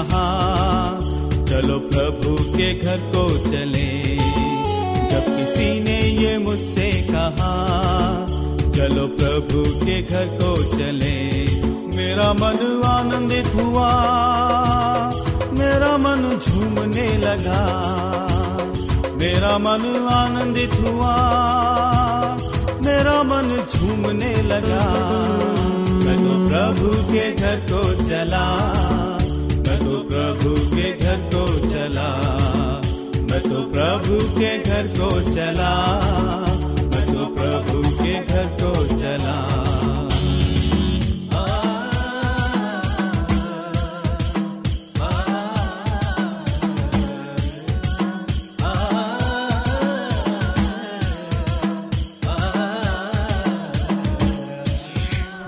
कहा, चलो प्रभु के घर को चले। जब किसी ने ये मुझसे कहा, चलो प्रभु के घर को चले। मेरा मन आनंदित हुआ, मेरा मन झूमने लगा। मेरा मन आनंदित हुआ, मेरा मन झूमने लगा। मैं तो प्रभु के घर को चला। प्रभु के घर को चला। मैं तो प्रभु के घर को चला। मैं तो प्रभु के घर को चला।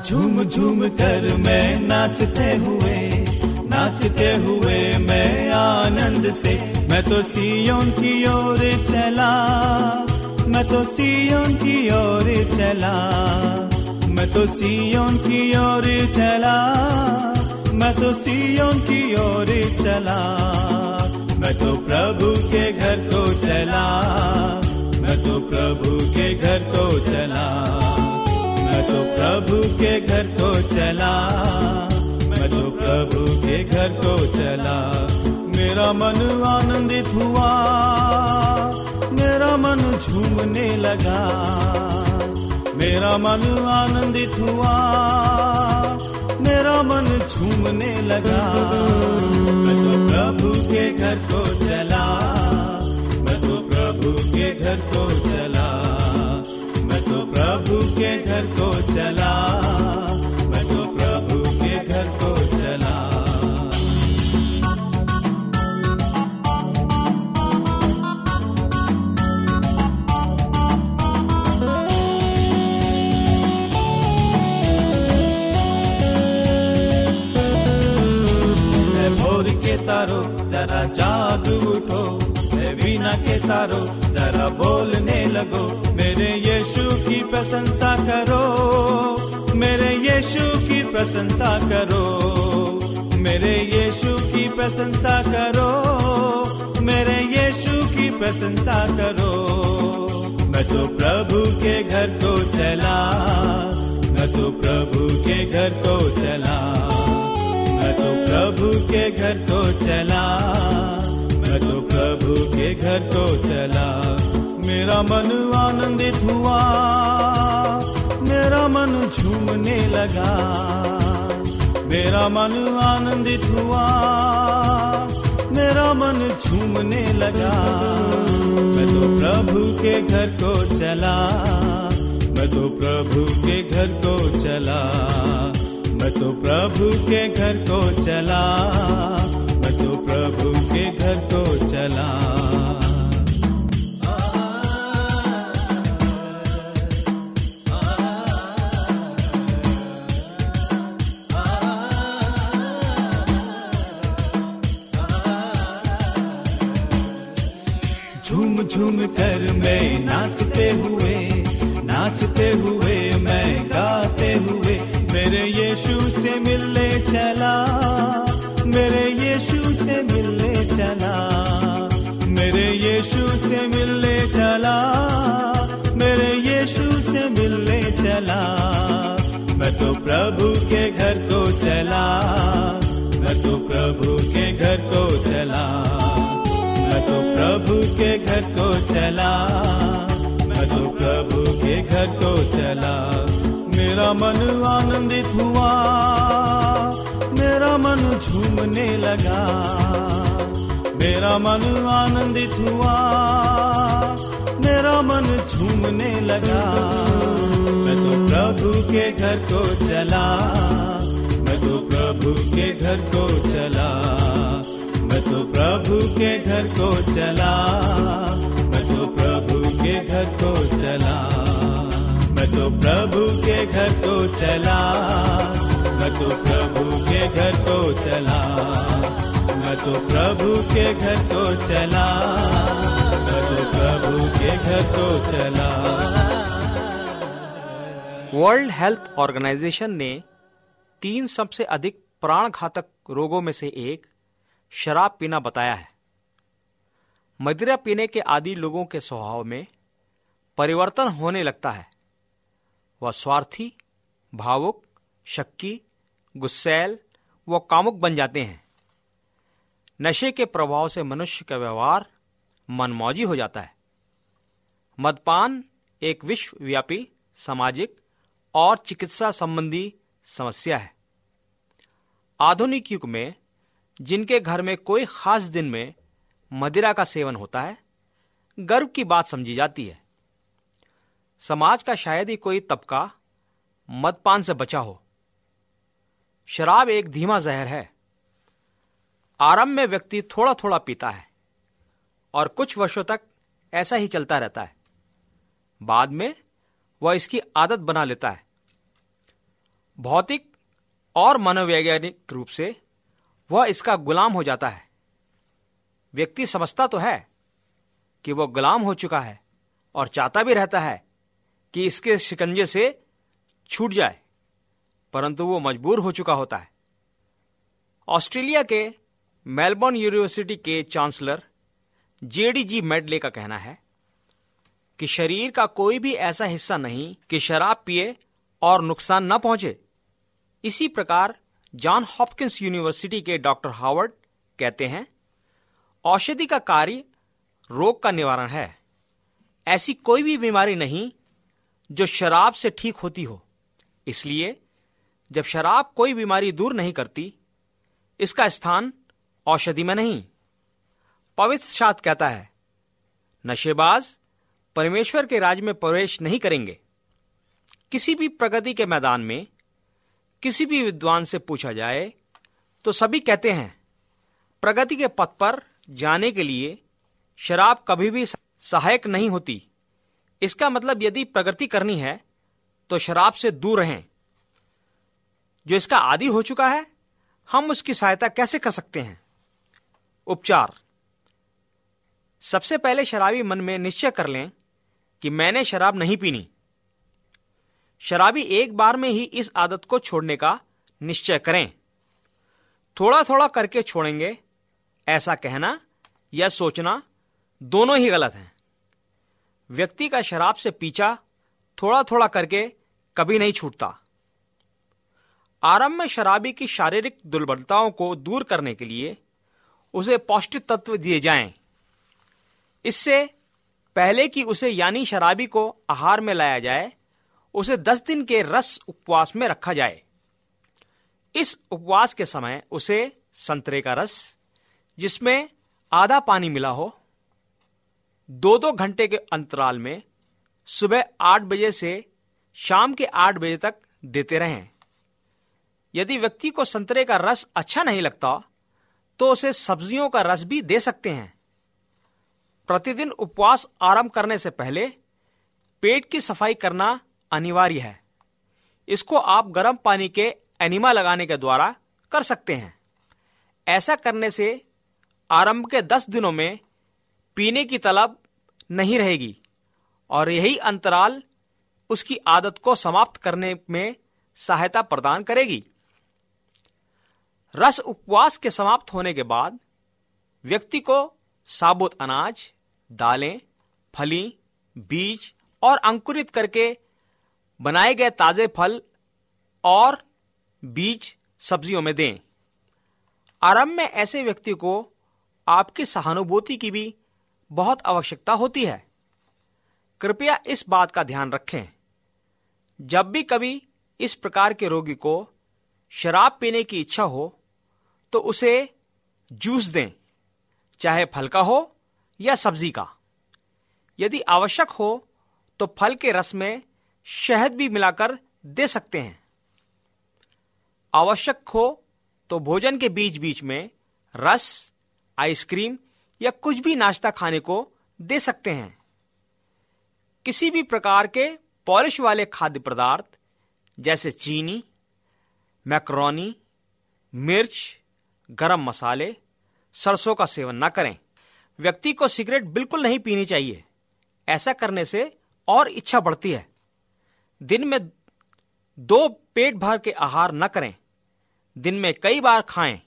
झूम झूम कर मैं नाचते हुए नाचते हुए मैं आनंद से, मैं तो सियोन की ओर चला, मैं तो सियोन की ओर चला, मैं तो सियोन की ओर चला, मैं तो सियोन की ओर चला, मैं तो प्रभु के घर को चला, मैं तो प्रभु के घर को चला, मैं तो प्रभु के घर को चला। प्रभु के घर को चला। मेरा मन आनंदित हुआ, मेरा मन झूमने लगा। मेरा मन आनंदित हुआ, मेरा मन झूमने लगा। मैं तो प्रभु के घर को चला, मैं तो प्रभु के घर को चला, मैं तो प्रभु के घर को चला। जाग उठो, मैं वीणा के तारो जरा बोलने लगो, मेरे यीशु की प्रशंसा करो, मेरे यीशु की प्रशंसा करो, मेरे यीशु की प्रशंसा करो, मेरे यीशु की प्रशंसा करो, मैं तो प्रभु के घर को चला, मैं तो प्रभु के घर को चला। तो प्रभु के घर को चला। मैं तो प्रभु के घर को चला। मेरा मन आनंदित हुआ। मेरा मन झूमने लगा। मेरा मन आनंदित हुआ। मेरा मन झूमने लगा। मैं तो प्रभु के घर को चला। मैं तो प्रभु के घर को चला। मैं तो प्रभु के घर को चला, मैं तो प्रभु के घर को चला। झूम झूम कर मैं नाचते हुए नाचते हुए मैं गाते तो प्रभु के घर को चला। मैं तो प्रभु के घर को चला। मैं तो प्रभु के घर को चला। मैं तो प्रभु के घर को चला। मेरा मन आनंदित हुआ। मेरा मन झूमने लगा। मेरा मन आनंदित हुआ। मेरा मन झूमने लगा। मैं तो प्रभु के घर को चला। मैं तो प्रभु के घर को चला। मैं तो प्रभु के घर को चला। मैं तो प्रभु के घर को चला। मैं तो प्रभु के घर को चला। मैं तो प्रभु के घर को चला। मैं तो प्रभु के घर को चला। मैं तो प्रभु के घर को चला। वर्ल्ड हेल्थ ऑर्गेनाइजेशन ने तीन सबसे अधिक प्राण घातक रोगों में से एक शराब पीना बताया है। मदिरा पीने के आदि लोगों के स्वभाव में परिवर्तन होने लगता है। वह स्वार्थी, भावुक, शक्की, गुस्सैल व कामुक बन जाते हैं। नशे के प्रभाव से मनुष्य का व्यवहार मनमौजी हो जाता है। मदपान एक विश्वव्यापी, सामाजिक और चिकित्सा संबंधी समस्या है। आधुनिक युग में जिनके घर में कोई खास दिन में मदिरा का सेवन होता है, गर्व की बात समझी जाती है। समाज का शायद ही कोई तबका मदपान से बचा हो। शराब एक धीमा जहर है। आरंभ में व्यक्ति थोड़ा थोड़ा पीता है और कुछ वर्षों तक ऐसा ही चलता रहता है। बाद में वह इसकी आदत बना लेता है। भौतिक और मनोवैज्ञानिक रूप से वह इसका गुलाम हो जाता है। व्यक्ति समझता तो है कि वह गुलाम हो चुका है और चाहता भी रहता है कि इसके शिकंजे से छूट जाए, परंतु वो मजबूर हो चुका होता है। ऑस्ट्रेलिया के मेलबोर्न यूनिवर्सिटी के चांसलर जेडी जी मेडले का कहना है कि शरीर का कोई भी ऐसा हिस्सा नहीं कि शराब पिए और नुकसान न पहुँचे। इसी प्रकार जॉन हॉपकिंस यूनिवर्सिटी के डॉक्टर हावर्ड कहते हैं, औषधि का कार्य रोग का निवारण है। ऐसी कोई भी बीमारी नहीं जो शराब से ठीक होती हो। इसलिए जब शराब कोई बीमारी दूर नहीं करती, इसका स्थान औषधि में नहीं। पवित्र शास्त्र कहता है, नशेबाज परमेश्वर के राज में प्रवेश नहीं करेंगे। किसी भी प्रगति के मैदान में किसी भी विद्वान से पूछा जाए तो सभी कहते हैं, प्रगति के पथ पर जाने के लिए शराब कभी भी सहायक नहीं होती। इसका मतलब यदि प्रगति करनी है तो शराब से दूर रहें। जो इसका आदि हो चुका है, हम उसकी सहायता कैसे कर सकते हैं? उपचार। सबसे पहले शराबी मन में निश्चय कर लें कि मैंने शराब नहीं पीनी। शराबी एक बार में ही इस आदत को छोड़ने का निश्चय करें। थोड़ा थोड़ा करके छोड़ेंगे, ऐसा कहना या सोचना दोनों ही गलत हैं। व्यक्ति का शराब से पीछा थोड़ा थोड़ा करके कभी नहीं छूटता। आरंभ में शराबी की शारीरिक दुर्बलताओं को दूर करने के लिए उसे पौष्टिक तत्व दिए जाएँ। इससे पहले कि उसे यानी शराबी को आहार में लाया जाए, उसे दस दिन के रस उपवास में रखा जाए। इस उपवास के समय उसे संतरे का रस, जिसमें आधा पानी मिला हो दो दो घंटे के अंतराल में सुबह आठ बजे से शाम के आठ बजे तक देते रहें। यदि व्यक्ति को संतरे का रस अच्छा नहीं लगता तो उसे सब्जियों का रस भी दे सकते हैं। प्रतिदिन उपवास आरंभ करने से पहले पेट की सफ़ाई करना अनिवार्य है। इसको आप गर्म पानी के एनिमा लगाने के द्वारा कर सकते हैं। ऐसा करने से आरंभ के दस दिनों में पीने की तलब नहीं रहेगी और यही अंतराल उसकी आदत को समाप्त करने में सहायता प्रदान करेगी। रस उपवास के समाप्त होने के बाद व्यक्ति को साबुत अनाज दालें, फली, बीज और अंकुरित करके बनाए गए ताजे फल और बीज सब्जियों में दें। आरंभ में ऐसे व्यक्ति को आपकी सहानुभूति की भी बहुत आवश्यकता होती है। कृपया इस बात का ध्यान रखें। जब भी कभी इस प्रकार के रोगी को शराब पीने की इच्छा हो तो उसे जूस दें, चाहे फल का हो या सब्ज़ी का। यदि आवश्यक हो तो फल के रस में शहद भी मिलाकर दे सकते हैं। आवश्यक हो तो भोजन के बीच बीच में रस, आइसक्रीम या कुछ भी नाश्ता खाने को दे सकते हैं। किसी भी प्रकार के पॉलिश वाले खाद्य पदार्थ, जैसे चीनी, मैक्रोनी, मिर्च, गरम मसाले, सरसों का सेवन न करें। व्यक्ति को सिगरेट बिल्कुल नहीं पीनी चाहिए। ऐसा करने से और इच्छा बढ़ती है। दिन में दो पेट भर के आहार न करें। दिन में कई बार खाएँ।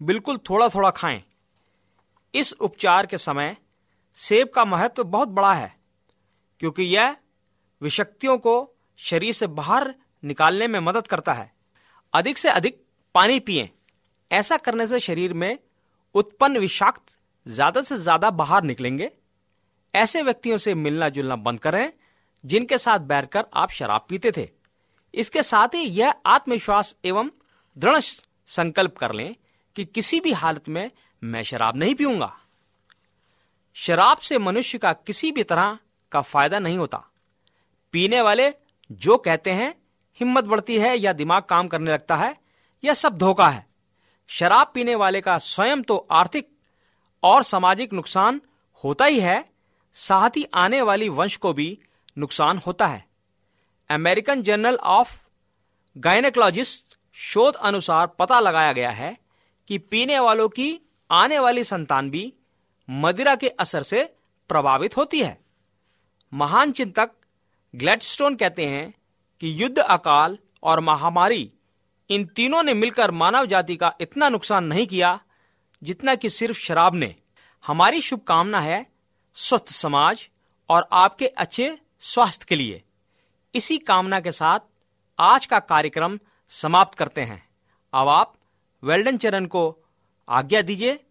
बिल्कुल थोड़ा थोड़ा खाएँ। इस उपचार के समय सेब का महत्व बहुत बड़ा है, क्योंकि यह विषक्तियों को शरीर से बाहर निकालने में मदद करता है। अधिक से अधिक पानी पिए। ऐसा करने से शरीर में उत्पन्न विषाक्त ज़्यादा से ज़्यादा बाहर निकलेंगे। ऐसे व्यक्तियों से मिलना जुलना बंद करें, जिनके साथ बैठकर आप शराब पीते थे। इसके साथ ही यह आत्मविश्वास एवं दृढ़ संकल्प कर लें कि किसी भी हालत में मैं शराब नहीं पीऊँगा। शराब से मनुष्य का किसी भी तरह का फ़ायदा नहीं होता। पीने वाले जो कहते हैं, हिम्मत बढ़ती है या दिमाग काम करने लगता है, यह सब धोखा है। शराब पीने वाले का स्वयं तो आर्थिक और सामाजिक नुकसान होता ही है, साथ ही आने वाली वंश को भी नुकसान होता है। अमेरिकन जर्नल ऑफ़ गायनेकोलॉजिस्ट शोध अनुसार पता लगाया गया है कि पीने वालों की आने वाली संतान भी मदिरा के असर से प्रभावित होती है। महान चिंतक ग्लेडस्टोन कहते हैं कि युद्ध अकाल और महामारी इन तीनों ने मिलकर मानव जाति का इतना नुकसान नहीं किया जितना कि सिर्फ़ शराब ने। हमारी शुभकामना है स्वस्थ समाज और आपके अच्छे स्वास्थ्य के लिए। इसी कामना के साथ आज का कार्यक्रम समाप्त करते हैं। अब आप वेल्डन चरण को आज्ञा दीजिए।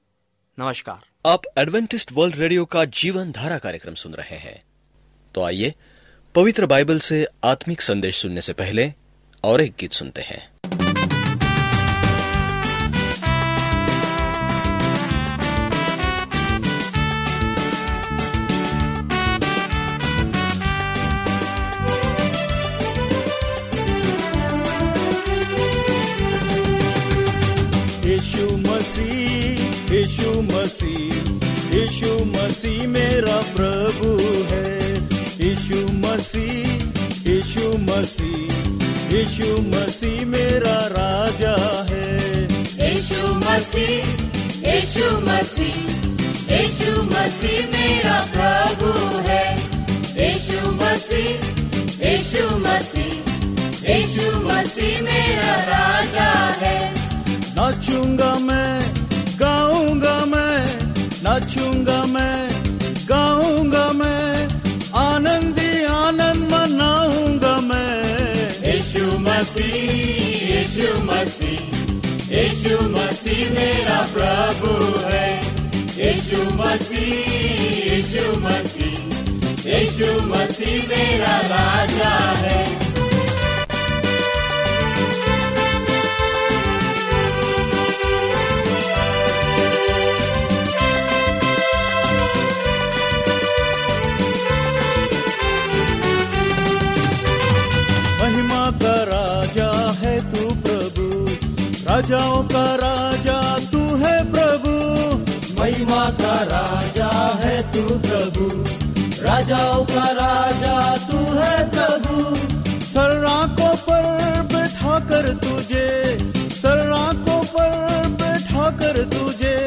नमस्कार। आप एडवेंटिस्ट वर्ल्ड रेडियो का जीवन धारा कार्यक्रम सुन रहे हैं। तो आइए पवित्र बाइबल से आत्मिक संदेश सुनने से पहले और एक गीत सुनते हैं। प्रभु है। यीशु मसीह यीशु मसीह यीशु मसीह मेरा राजा है। यीशु मसीह यीशु मसीह यीशु मसीह मेरा प्रभु है। यीशु मसीह यीशु मसीह यीशु मसीह मेरा राजा मसीह, यीशु मसीह यीशु मसीह मेरा प्रभु है। यीशु मसीह यीशु मसीह यीशु मसीह, मेरा राजा है। राजाओं का राजा तू है प्रभु। महिमा का राजा है तू प्रभु। राजाओं का राजा तू है प्रभु। सराकों पर बैठा कर तुझे सराकों पर बैठा कर तुझे।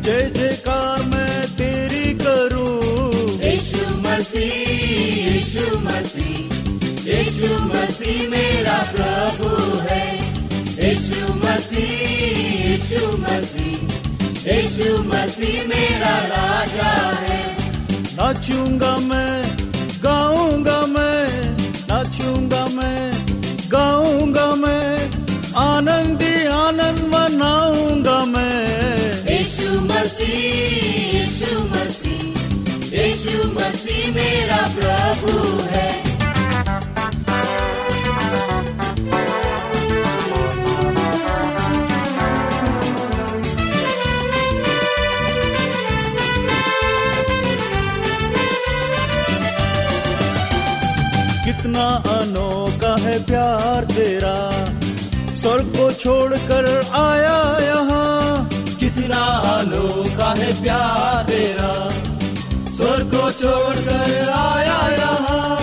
जय जयकार मैं तेरी करूँ। यीशु मसीह यीशु मसीह यीशु मसीह मेरा प्रभु है। मसीह यीशु मसीह यीशु मसीह मेरा राजा है। नाचूँगा मैं गाऊँगा मैं नाचूँगा मैं गाऊँगा मैं आनंदी आनंद मनाऊँगा मैं। यीशु मसीह यीशु मसीह यीशु मसीह मेरा प्रभु है। कितना अनोखा है प्यार तेरा। स्वर्ग को छोड़कर आया यहाँ। कितना अनोखा है प्यार तेरा। स्वर्ग को छोड़कर आया यहाँ।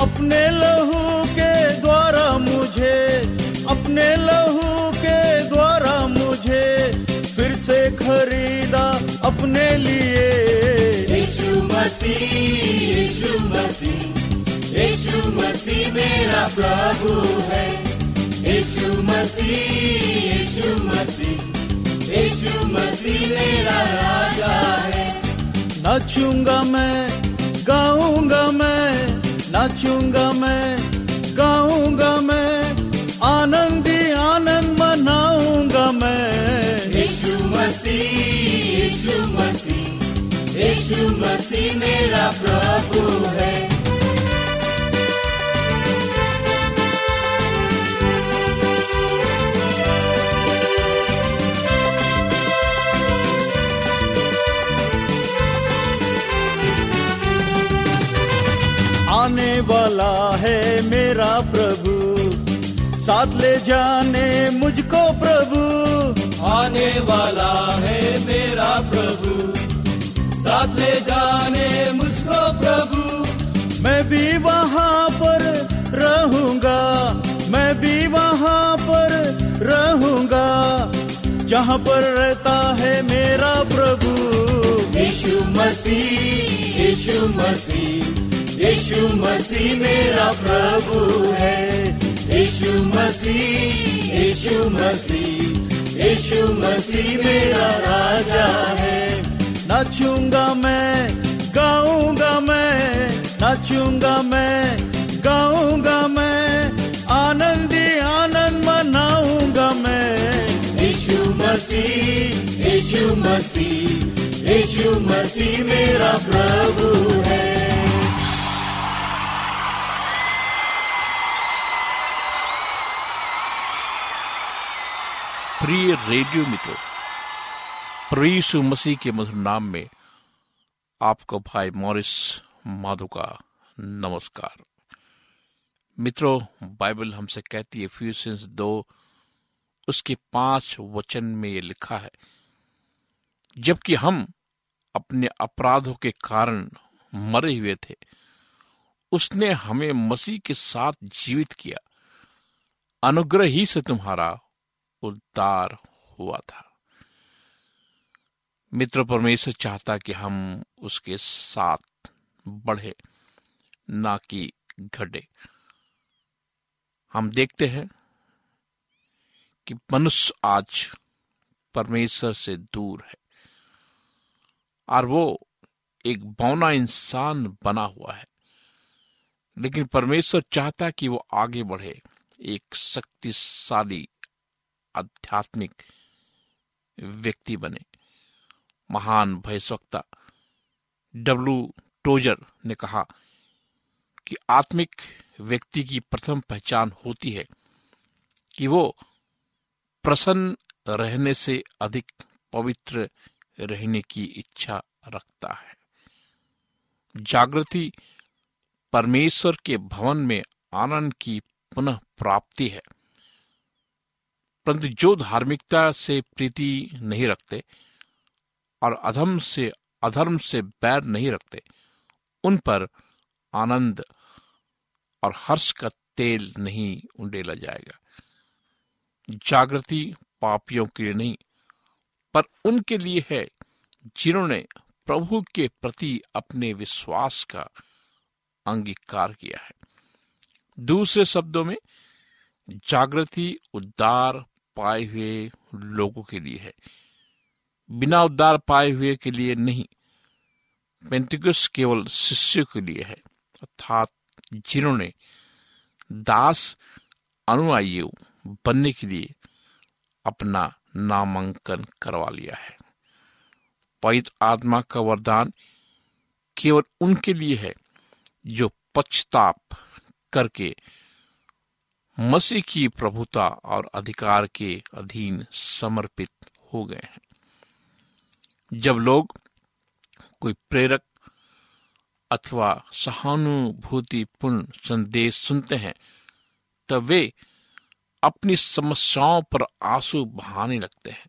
अपने लहू के द्वारा मुझे, अपने लहू के द्वारा मुझे फिर से खरीदा अपने लिए। यीशु मसीह यीशु मसीह। यीशु मसीह मेरा प्रभु है। यीशु मसीह यीशु मसीह यीशु मसीह मेरा राजा है। नाचूँगा मैं गाऊँगा मैं नाचूँगा मैं गाऊँगा मैं आनंद ही आनंद मनाऊँगा मैं। यीशु मसीह यीशु मसीह यीशु मसीह मेरा प्रभु है। साथ ले जाने मुझको प्रभु। आने वाला है मेरा प्रभु। साथ ले जाने मुझको प्रभु। मैं भी वहाँ पर रहूँगा मैं भी वहाँ पर रहूँगा। जहाँ पर रहता है मेरा प्रभु। यीशु मसीह यीशु मसीह यीशु मसीह मेरा प्रभु है। यीशु मसीह यीशु मसीह यीशु मसीह मेरा राजा है। नाचूँगा मैं गाऊँगा मैं नाचूँगा मैं गाऊँगा मैं आनंदी आनंद मनाऊँगा मैं। यीशु मसीह यीशु मसीह यीशु मसीह मेरा प्रभु है। प्रिय रेडियो मित्रों प्रभु मसीह के मधुर नाम में आपको भाई मॉरिस माधो का नमस्कार। मित्रों, बाइबल हमसे कहती है फ्यूसेंस दो, उसके पाँच वचन में ये लिखा है, जबकि हम अपने अपराधों के कारण मरे हुए थे, उसने हमें मसीह के साथ जीवित किया, अनुग्रह ही से तुम्हारा उद्धार हुआ था। मित्र परमेश्वर चाहता कि हम उसके साथ बढ़े, ना कि घटे। हम देखते हैं कि मनुष्य आज परमेश्वर से दूर है और वो एक बौना इंसान बना हुआ है। लेकिन परमेश्वर चाहता कि वो आगे बढ़े, एक शक्तिशाली आध्यात्मिक व्यक्ति बने। महान भयस्वक्ता डब्लू टोजर ने कहा कि आत्मिक व्यक्ति की प्रथम पहचान होती है कि वो प्रसन्न रहने से अधिक पवित्र रहने की इच्छा रखता है। जागृति परमेश्वर के भवन में आनंद की पुनः प्राप्ति है। परंतु जो धार्मिकता से प्रीति नहीं रखते और अधम से, अधर्म से बैर नहीं रखते, उन पर आनंद और हर्ष का तेल नहीं उंडेला जाएगा। जागृति पापियों के लिए नहीं, पर उनके लिए है जिन्होंने प्रभु के प्रति अपने विश्वास का अंगीकार किया है। दूसरे शब्दों में, जागृति, उद्धार पाए हुए लोगों के लिए है। बिना उद्धार पाए हुए के लिए नहीं, पेंटिकस केवल शिष्य के लिए है। अर्थात जिन्होंने दास अनुयायी बनने के लिए अपना नामांकन करवा लिया है। पवित्र आत्मा का वरदान केवल उनके लिए है जो पश्चाताप करके मसीह की प्रभुता और अधिकार के अधीन समर्पित हो गए हैं। जब लोग कोई प्रेरक अथवा सहानुभूतिपूर्ण संदेश सुनते हैं, तब वे अपनी समस्याओं पर आँसू बहाने लगते हैं,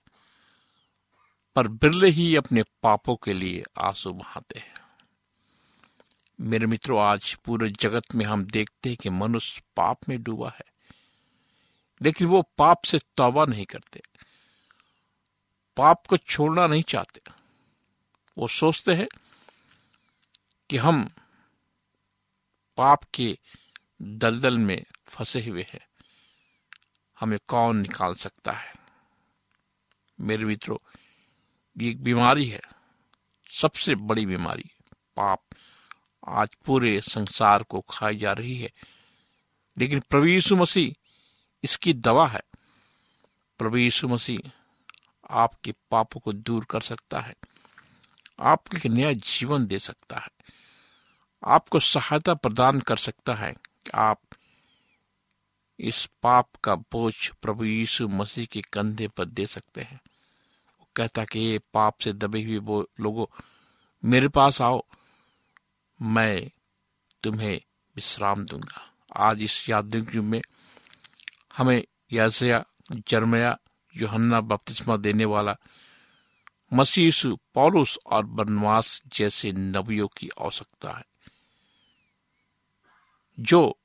पर बिरले ही अपने पापों के लिए आँसू बहाते हैं। मेरे मित्रों, आज पूरे जगत में हम देखते हैं कि मनुष्य पाप में डूबा है। लेकिन वो पाप से तौबा नहीं करते। पाप को छोड़ना नहीं चाहते। वो सोचते हैं कि हम पाप के दलदल में फंसे हुए हैं। हमें कौन निकाल सकता है? मेरे मित्रों, ये एक बीमारी है। सबसे बड़ी बीमारी पाप आज पूरे संसार को खाई जा रही है। लेकिन यीशु मसीह इसकी दवा है। प्रभु यीशु मसीह आपके पापों को दूर कर सकता है। आपको एक नया जीवन दे सकता है। आपको सहायता प्रदान कर सकता है कि आप इस पाप का बोझ प्रभु यीशु मसीह के कंधे पर दे सकते हैं। वो कहता कि ये पाप से दबे हुए वो लोगों, मेरे पास आओ, मैं तुम्हें विश्राम दूँगा। आज इस याद में हमें याजया जर्मया, योहन्ना बपतिस्मा देने वाला मसीसु पौलुस और बनवास जैसे नबियों की आवश्यकता है, जो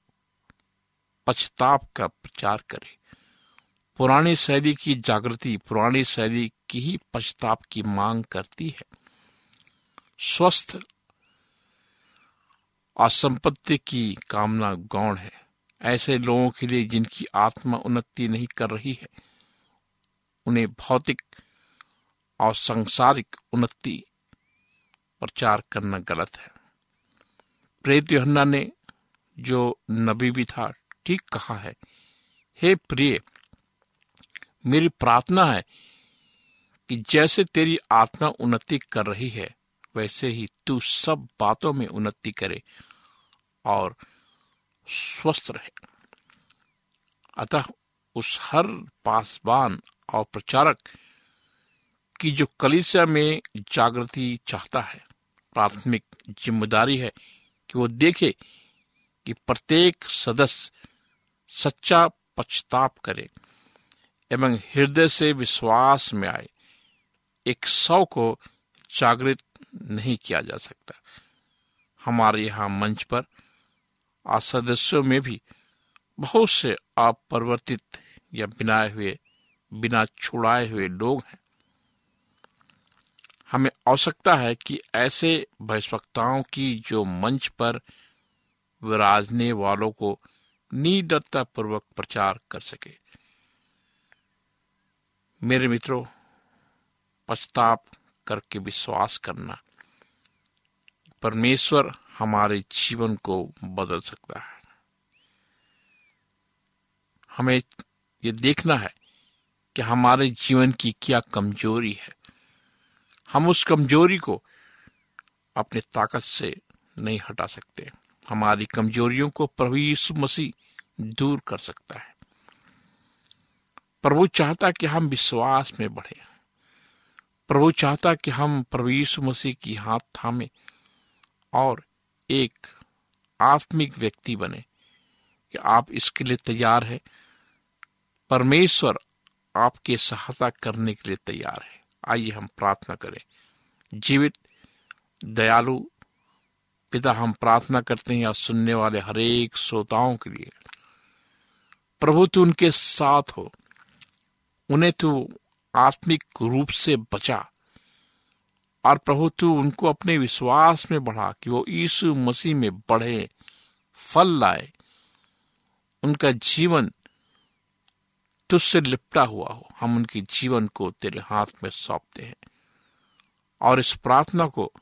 पछताप का प्रचार करे। पुरानी शैली की जागृति, पुरानी शैली की ही पछताप की मांग करती है। स्वस्थ और संपत्ति की कामना गौण है। ऐसे लोगों के लिए जिनकी आत्मा उन्नति नहीं कर रही है, उन्हें भौतिक और सांसारिक उन्नति प्रचार करना गलत है। प्रेत योहन्ना ने, जो नबी भी था, ठीक कहा है, हे प्रिय, मेरी प्रार्थना है कि जैसे तेरी आत्मा उन्नति कर रही है, वैसे ही तू सब बातों में उन्नति करे और स्वस्थ रहे। अतः उस हर पासवान और प्रचारक की जो कलिसिया में जागृति चाहता है, प्राथमिक ज़िम्मेदारी है कि वो देखे कि प्रत्येक सदस्य सच्चा पछताप करे एवं हृदय से विश्वास में आए। एक सौ को जागृत नहीं किया जा सकता। हमारे यहाँ मंच पर सदस्यों में भी बहुत से अपरिवर्तित या बिनाए हुए, बिना छुड़ाए हुए लोग हैं। हमें आवश्यकता है कि ऐसे भयस्वक्ताओं की जो मंच पर विराजने वालों को निडरता पूर्वक प्रचार कर सके। मेरे मित्रों पछताप करके विश्वास करना, परमेश्वर हमारे जीवन को बदल सकता है। हमें ये देखना है कि हमारे जीवन की क्या कमज़ोरी है। हम उस कमज़ोरी को अपने ताकत से नहीं हटा सकते। हमारी कमजोरियों को प्रभु यीशु मसीह दूर कर सकता है। प्रभु चाहता कि हम विश्वास में बढ़े। प्रभु चाहता कि हम प्रभु यीशु मसीह की हाथ थामे और एक आत्मिक व्यक्ति बने कि आप इसके लिए तैयार है। परमेश्वर आपके सहायता करने के लिए तैयार है। आइए हम प्रार्थना करें। जीवित, दयालु पिता, हम प्रार्थना करते हैं या सुनने वाले हरेक श्रोताओं के लिए। प्रभु, तू उनके साथ हो। उन्हें तू आत्मिक रूप से बचा। और प्रभु, तू उनको अपने विश्वास में बढ़ा कि वो यीशु मसीह में बढ़े, फल लाए। उनका जीवन तुझसे लिपटा हुआ हो। हम उनके जीवन को तेरे हाथ में सौंपते हैं। और इस प्रार्थना को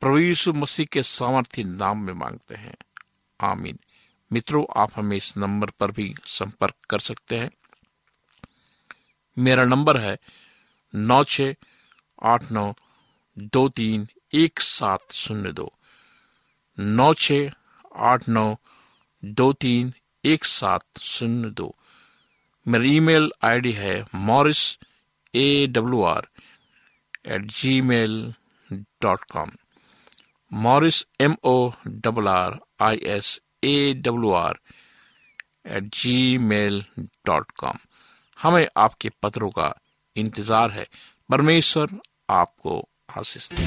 प्रभु यीशु मसीह के सामर्थ्य नाम में मांगते हैं। आमीन। मित्रों, आप हमें इस नंबर पर भी संपर्क कर सकते हैं। मेरा नंबर है नौ छ आठ नौ दो तीन एक सात शून्य दो। नौ छ आठ नौ दो तीन एक सात शून्य दो। मेरी ईमेल आईडी है Morris A W R at Gmail dot com. Morris M O double R I S A W R at Gmail dot com. हमें आपके पत्रों का इंतज़ार है। परमेश्वर आपको आशीष दे।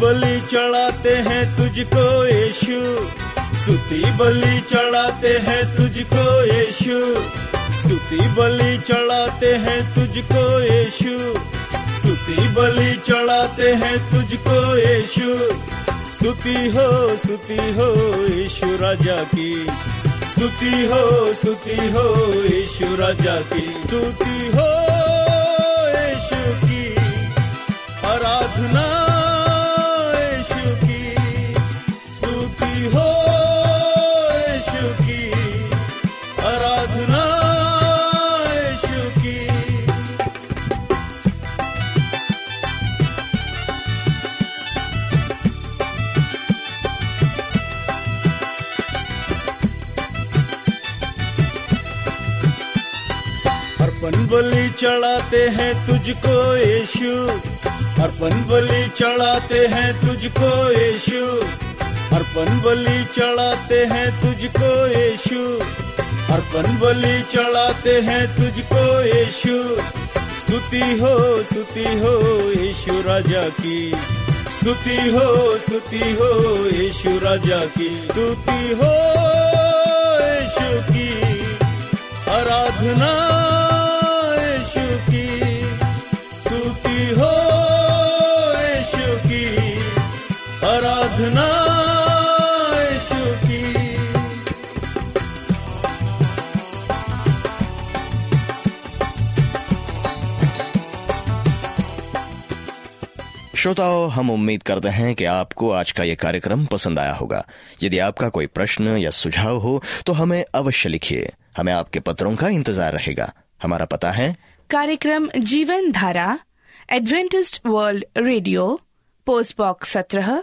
बलि चढ़ाते हैं तुझको यीशु। स्तुति बलि चढ़ाते हैं तुझको यीशु। स्तुति बलि चढ़ाते हैं तुझको यीशु। स्तुति बलि चढ़ाते हैं तुझको यीशु। स्तुति हो स्तुति हो यीशु राजा की। स्तुति हो स्तुति हो यीशु राजा की। स्तुति हो चढ़ाते हैं तुझको यीशु। अर्पण बलि चढ़ाते हैं तुझको यीशु। अर्पण बलि चढ़ाते हैं तुझको यीशु। अर्पण बलि चढ़ाते हैं तुझको यीशु। स्तुति हो स्तुति हो यीशु राजा की। स्तुति हो स्तुति हो यीशु राजा की। स्तुति हो यीशु की। आराधना आराधना यीशु की। श्रोताओं हम उम्मीद करते हैं कि आपको आज का ये कार्यक्रम पसंद आया होगा। यदि आपका कोई प्रश्न या सुझाव हो तो हमें अवश्य लिखिए। हमें आपके पत्रों का इंतज़ार रहेगा। हमारा पता है कार्यक्रम Jeevan Dhara Adventist World Radio post box सत्रह